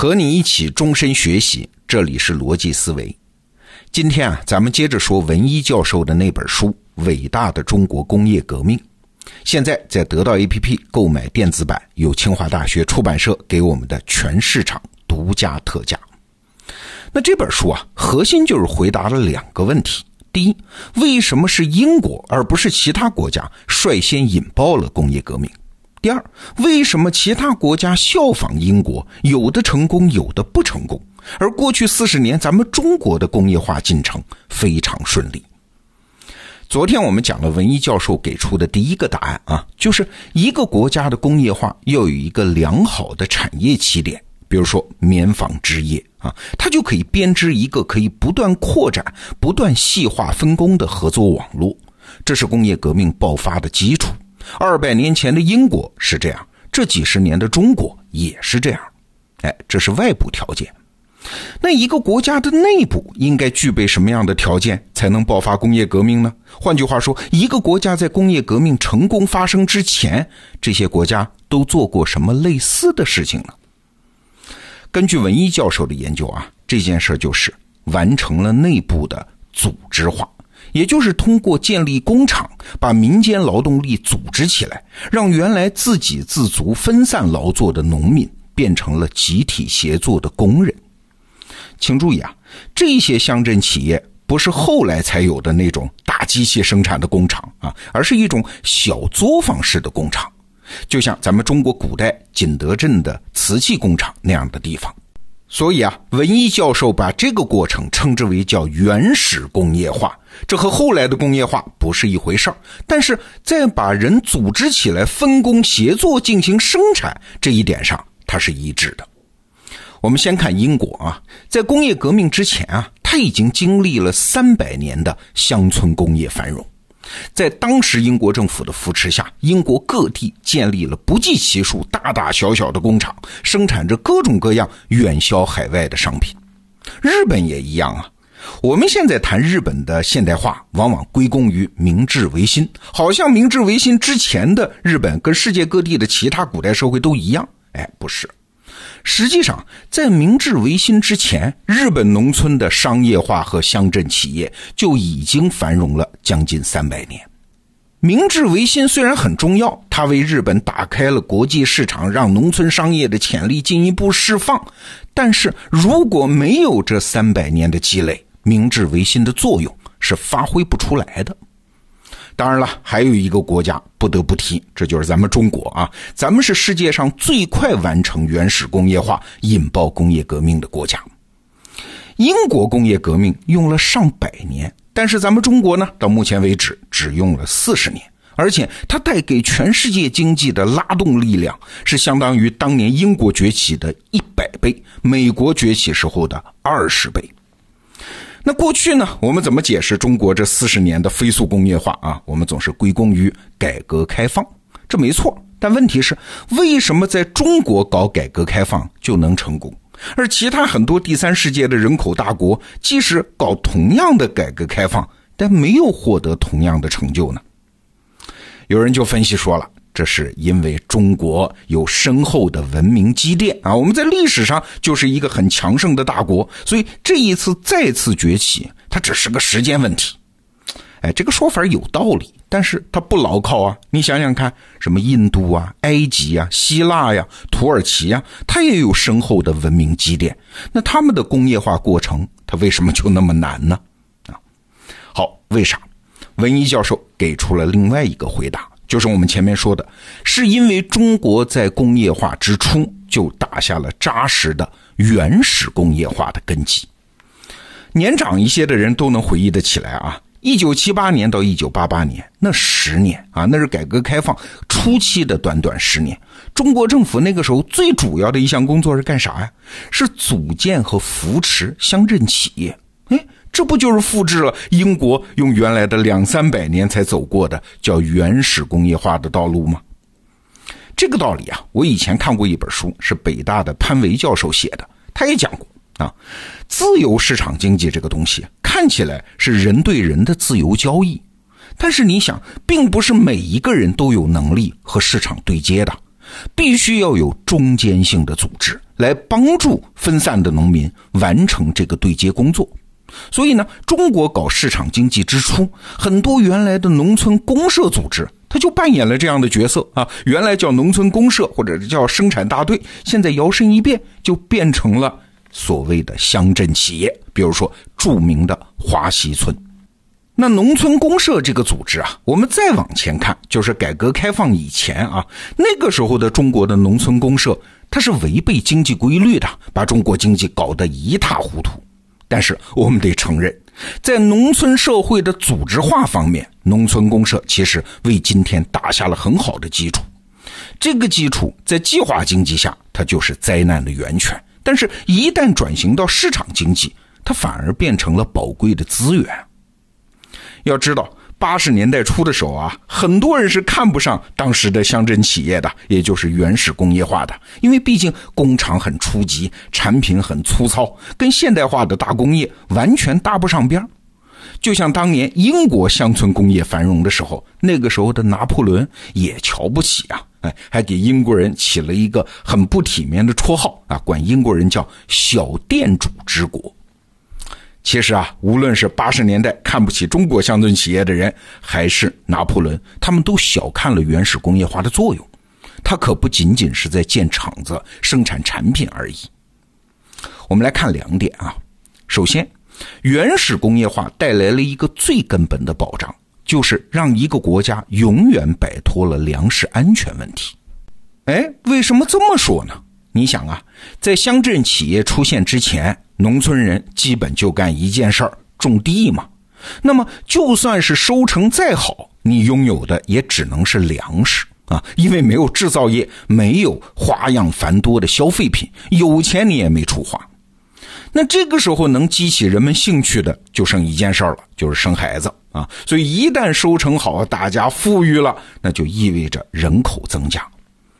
和你一起终身学习，这里是逻辑思维。今天啊，咱们接着说文一教授的那本书《伟大的中国工业革命》。现在在得到 APP 购买电子版，有清华大学出版社给我们的全市场独家特价。那这本书啊，核心就是回答了两个问题：第一，为什么是英国而不是其他国家率先引爆了工业革命？第二，为什么其他国家效仿英国，有的成功，有的不成功？而过去四十年，咱们中国的工业化进程非常顺利。昨天我们讲了文一教授给出的第一个答案啊，就是一个国家的工业化要有一个良好的产业起点，比如说棉纺织业啊，它就可以编织一个可以不断扩展、不断细化分工的合作网络，这是工业革命爆发的基础。二百年前的英国是这样，这几十年的中国也是这样，哎，这是外部条件。那一个国家的内部应该具备什么样的条件才能爆发工业革命呢？换句话说，一个国家在工业革命成功发生之前，这些国家都做过什么类似的事情呢？根据文一教授的研究啊，这件事就是完成了内部的组织化。也就是通过建立工厂，把民间劳动力组织起来，让原来自给自足、分散劳作的农民变成了集体协作的工人。请注意啊，这些乡镇企业不是后来才有的那种大机械生产的工厂啊，而是一种小作坊式的工厂，就像咱们中国古代景德镇的瓷器工厂那样的地方。所以啊，文一教授把这个过程称之为叫原始工业化，这和后来的工业化不是一回事儿。但是在把人组织起来、分工协作进行生产这一点上，它是一致的。我们先看英国啊，在工业革命之前啊，它已经经历了三百年的乡村工业繁荣。在当时英国政府的扶持下，英国各地建立了不计其数大大小小的工厂，生产着各种各样远销海外的商品。日本也一样啊。我们现在谈日本的现代化，往往归功于明治维新，好像明治维新之前的日本跟世界各地的其他古代社会都一样。哎，不是。实际上，在明治维新之前，日本农村的商业化和乡镇企业就已经繁荣了将近三百年。明治维新虽然很重要，它为日本打开了国际市场，让农村商业的潜力进一步释放。但是，如果没有这三百年的积累，明治维新的作用是发挥不出来的。当然了，还有一个国家不得不提，这就是咱们中国啊！咱们是世界上最快完成原始工业化、引爆工业革命的国家。英国工业革命用了上百年，但是咱们中国呢，到目前为止只用了四十年，而且它带给全世界经济的拉动力量是相当于当年英国崛起的一百倍，美国崛起时候的二十倍。那过去呢？我们怎么解释中国这四十年的飞速工业化啊？我们总是归功于改革开放，这没错。但问题是，为什么在中国搞改革开放就能成功，而其他很多第三世界的人口大国，即使搞同样的改革开放，但没有获得同样的成就呢？有人就分析说了。这是因为中国有深厚的文明积淀啊，我们在历史上就是一个很强盛的大国，所以这一次再次崛起，它只是个时间问题。哎，这个说法有道理，但是它不牢靠啊。你想想看，什么印度啊、埃及啊、希腊呀、土耳其啊，它也有深厚的文明积淀，那他们的工业化过程，它为什么就那么难呢？啊，好，为啥？文一教授给出了另外一个回答。就是我们前面说的，是因为中国在工业化之初就打下了扎实的原始工业化的根基。年长一些的人都能回忆得起来啊，一九七八年到一九八八年那十年啊，那是改革开放初期的短短十年。中国政府那个时候最主要的一项工作是干啥呀？是组建和扶持乡镇企业。这不就是复制了英国用原来的两三百年才走过的叫原始工业化的道路吗？这个道理啊，我以前看过一本书，是北大的潘维教授写的，他也讲过啊。自由市场经济这个东西看起来是人对人的自由交易，但是你想，并不是每一个人都有能力和市场对接的，必须要有中间性的组织来帮助分散的农民完成这个对接工作。所以呢，中国搞市场经济之初，很多原来的农村公社组织，他就扮演了这样的角色啊。原来叫农村公社或者叫生产大队，现在摇身一变就变成了所谓的乡镇企业。比如说著名的华西村，那农村公社这个组织啊，我们再往前看，就是改革开放以前啊，那个时候的中国的农村公社，它是违背经济规律的，把中国经济搞得一塌糊涂。但是我们得承认，在农村社会的组织化方面，农村公社其实为今天打下了很好的基础。这个基础在计划经济下，它就是灾难的源泉；但是，一旦转型到市场经济，它反而变成了宝贵的资源。要知道。八十年代初的时候啊，很多人是看不上当时的乡镇企业的，也就是原始工业化的，因为毕竟工厂很初级，产品很粗糙，跟现代化的大工业完全搭不上边就像当年英国乡村工业繁荣的时候，那个时候的拿破仑也瞧不起啊，哎，还给英国人起了一个很不体面的绰号啊，管英国人叫“小店主之国”。其实啊，无论是八十年代看不起中国乡村企业的人，还是拿破仑，他们都小看了原始工业化的作用。它可不仅仅是在建厂子、生产产品而已。我们来看两点啊。首先，原始工业化带来了一个最根本的保障，就是让一个国家永远摆脱了粮食安全问题。哎，为什么这么说呢？你想啊，在乡镇企业出现之前，农村人基本就干一件事儿：种地嘛。那么，就算是收成再好，你拥有的也只能是粮食啊，因为没有制造业，没有花样繁多的消费品，有钱你也没处花。那这个时候能激起人们兴趣的，就剩一件事儿了，就是生孩子啊。所以，一旦收成好，大家富裕了，那就意味着人口增加。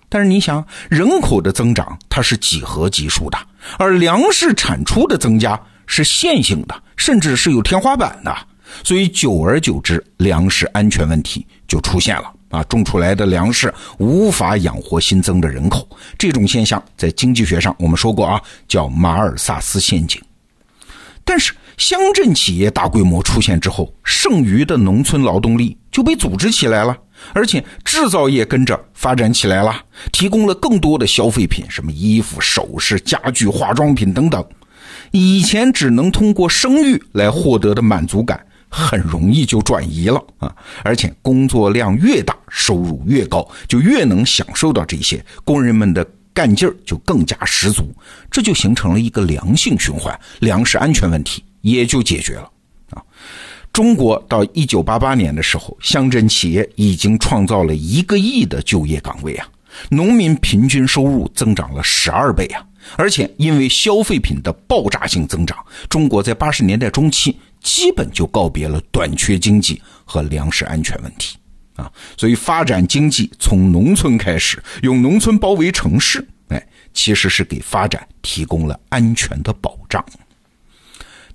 但是你想，人口的增长它是几何级数的，而粮食产出的增加是线性的，甚至是有天花板的。所以久而久之，粮食安全问题就出现了啊！种出来的粮食无法养活新增的人口，这种现象在经济学上我们说过啊，叫马尔萨斯陷阱。但是乡镇企业大规模出现之后，剩余的农村劳动力就被组织起来了。而且制造业跟着发展起来了，提供了更多的消费品，什么衣服、首饰、家具、化妆品等等。以前只能通过生育来获得的满足感，很容易就转移了啊！而且工作量越大，收入越高，就越能享受到这些，工人们的干劲儿就更加十足，这就形成了一个良性循环，粮食安全问题也就解决了。中国到一九八八年的时候，乡镇企业已经创造了一个亿的就业岗位啊，农民平均收入增长了十二倍啊，而且因为消费品的爆炸性增长，中国在八十年代中期基本就告别了短缺经济和粮食安全问题啊，所以发展经济从农村开始，用农村包围城市，哎，其实是给发展提供了安全的保障。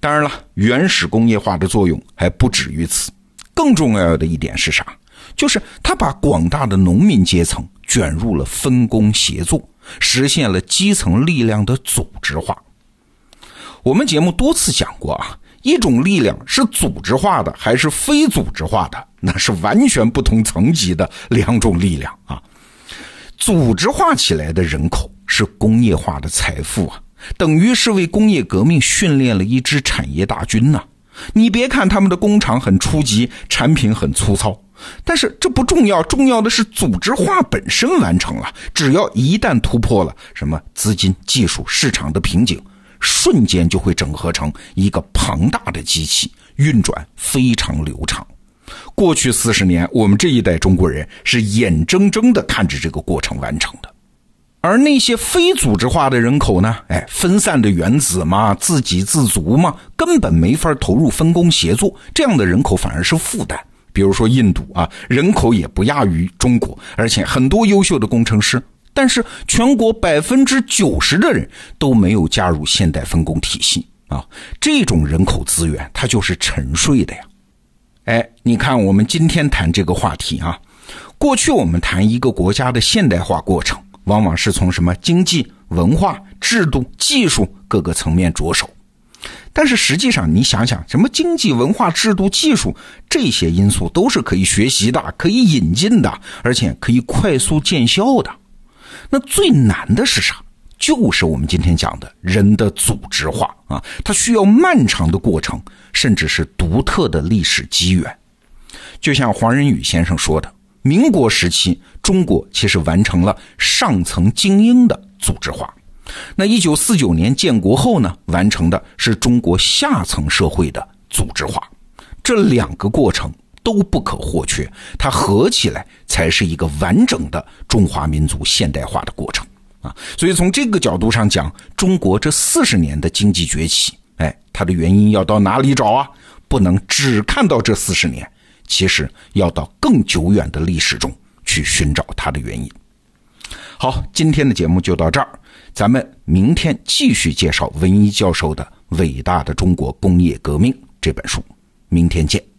当然了，原始工业化的作用还不止于此，更重要的一点是啥？就是它把广大的农民阶层卷入了分工协作，实现了基层力量的组织化。我们节目多次讲过啊，一种力量是组织化的还是非组织化的，那是完全不同层级的两种力量啊。组织化起来的人口是工业化的财富啊。等于是为工业革命训练了一支产业大军呐！你别看他们的工厂很初级，产品很粗糙，但是这不重要，重要的是组织化本身完成了。只要一旦突破了什么资金、技术、市场的瓶颈，瞬间就会整合成一个庞大的机器，运转非常流畅。过去四十年，我们这一代中国人是眼睁睁地看着这个过程完成的。而那些非组织化的人口呢？哎，分散的原子嘛，自给自足嘛，根本没法投入分工协作，这样的人口反而是负担。比如说印度啊，人口也不亚于中国，而且很多优秀的工程师，但是全国百分之九十的人都没有加入现代分工体系啊，这种人口资源它就是沉睡的呀。哎，你看我们今天谈这个话题啊，过去我们谈一个国家的现代化过程。往往是从什么经济、文化、制度、技术各个层面着手。但是实际上，你想想，什么经济、文化、制度、技术这些因素都是可以学习的、可以引进的，而且可以快速见效的。那最难的是啥？就是我们今天讲的人的组织化啊，它需要漫长的过程，甚至是独特的历史机缘。就像黄仁宇先生说的，民国时期中国其实完成了上层精英的组织化，那一九四九年建国后呢，完成的是中国下层社会的组织化。这两个过程都不可或缺，它合起来才是一个完整的中华民族现代化的过程。啊，所以从这个角度上讲，中国这四十年的经济崛起，哎，它的原因要到哪里找啊？不能只看到这四十年，其实要到更久远的历史中去寻找它的原因。好，今天的节目就到这儿，咱们明天继续介绍文一教授的《伟大的中国工业革命》这本书，明天见。